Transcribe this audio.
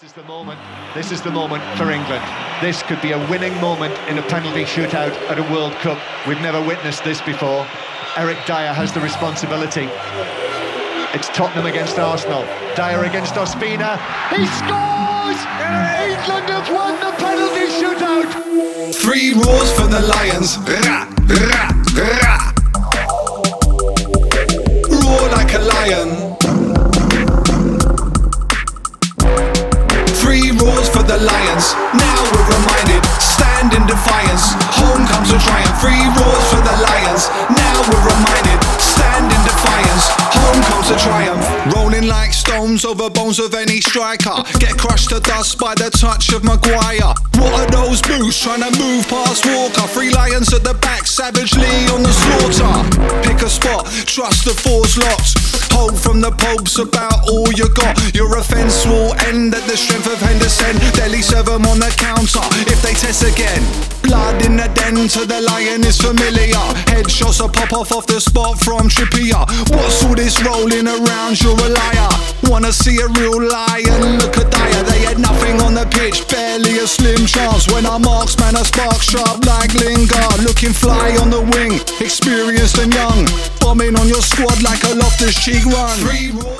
This is the moment. This is the moment for England. This could be a winning moment in a penalty shootout at a World Cup. We've never witnessed this before. Eric Dier has the responsibility. It's Tottenham against Arsenal. Dier against Ospina. He scores! England have won the penalty shootout! Three roars for the Lions. Rah, rah, Three roars for the Lions. Now we're reminded. Stand in defiance. Home comes a triumph. Three roars for the Lions. Now we're reminded. Stand in defiance. Home comes a triumph. Rolling like stones over bones of any striker. Get crushed to dust by the touch of Maguire. What are those boots trying to move past Walker? Three lions at the back, savagely on the slaughter. Pick a spot, trust the four's locked. Hope from the Pope's about all you got. Your offence will end at the strength of Henderson. Dele serve them on the counter if they test again. Blood in the den to the lion is familiar. Headshots will pop off off the spot from Trippier. What's all this rolling around? You're a liar. Wanna see a real lion? Look at Dier. They had nothing on the pitch, barely a slim chance. When our marksman a spark sharp like Lingard, looking fly on the wing, experienced and young. Bombing on your squad like a Loftus Cheek run.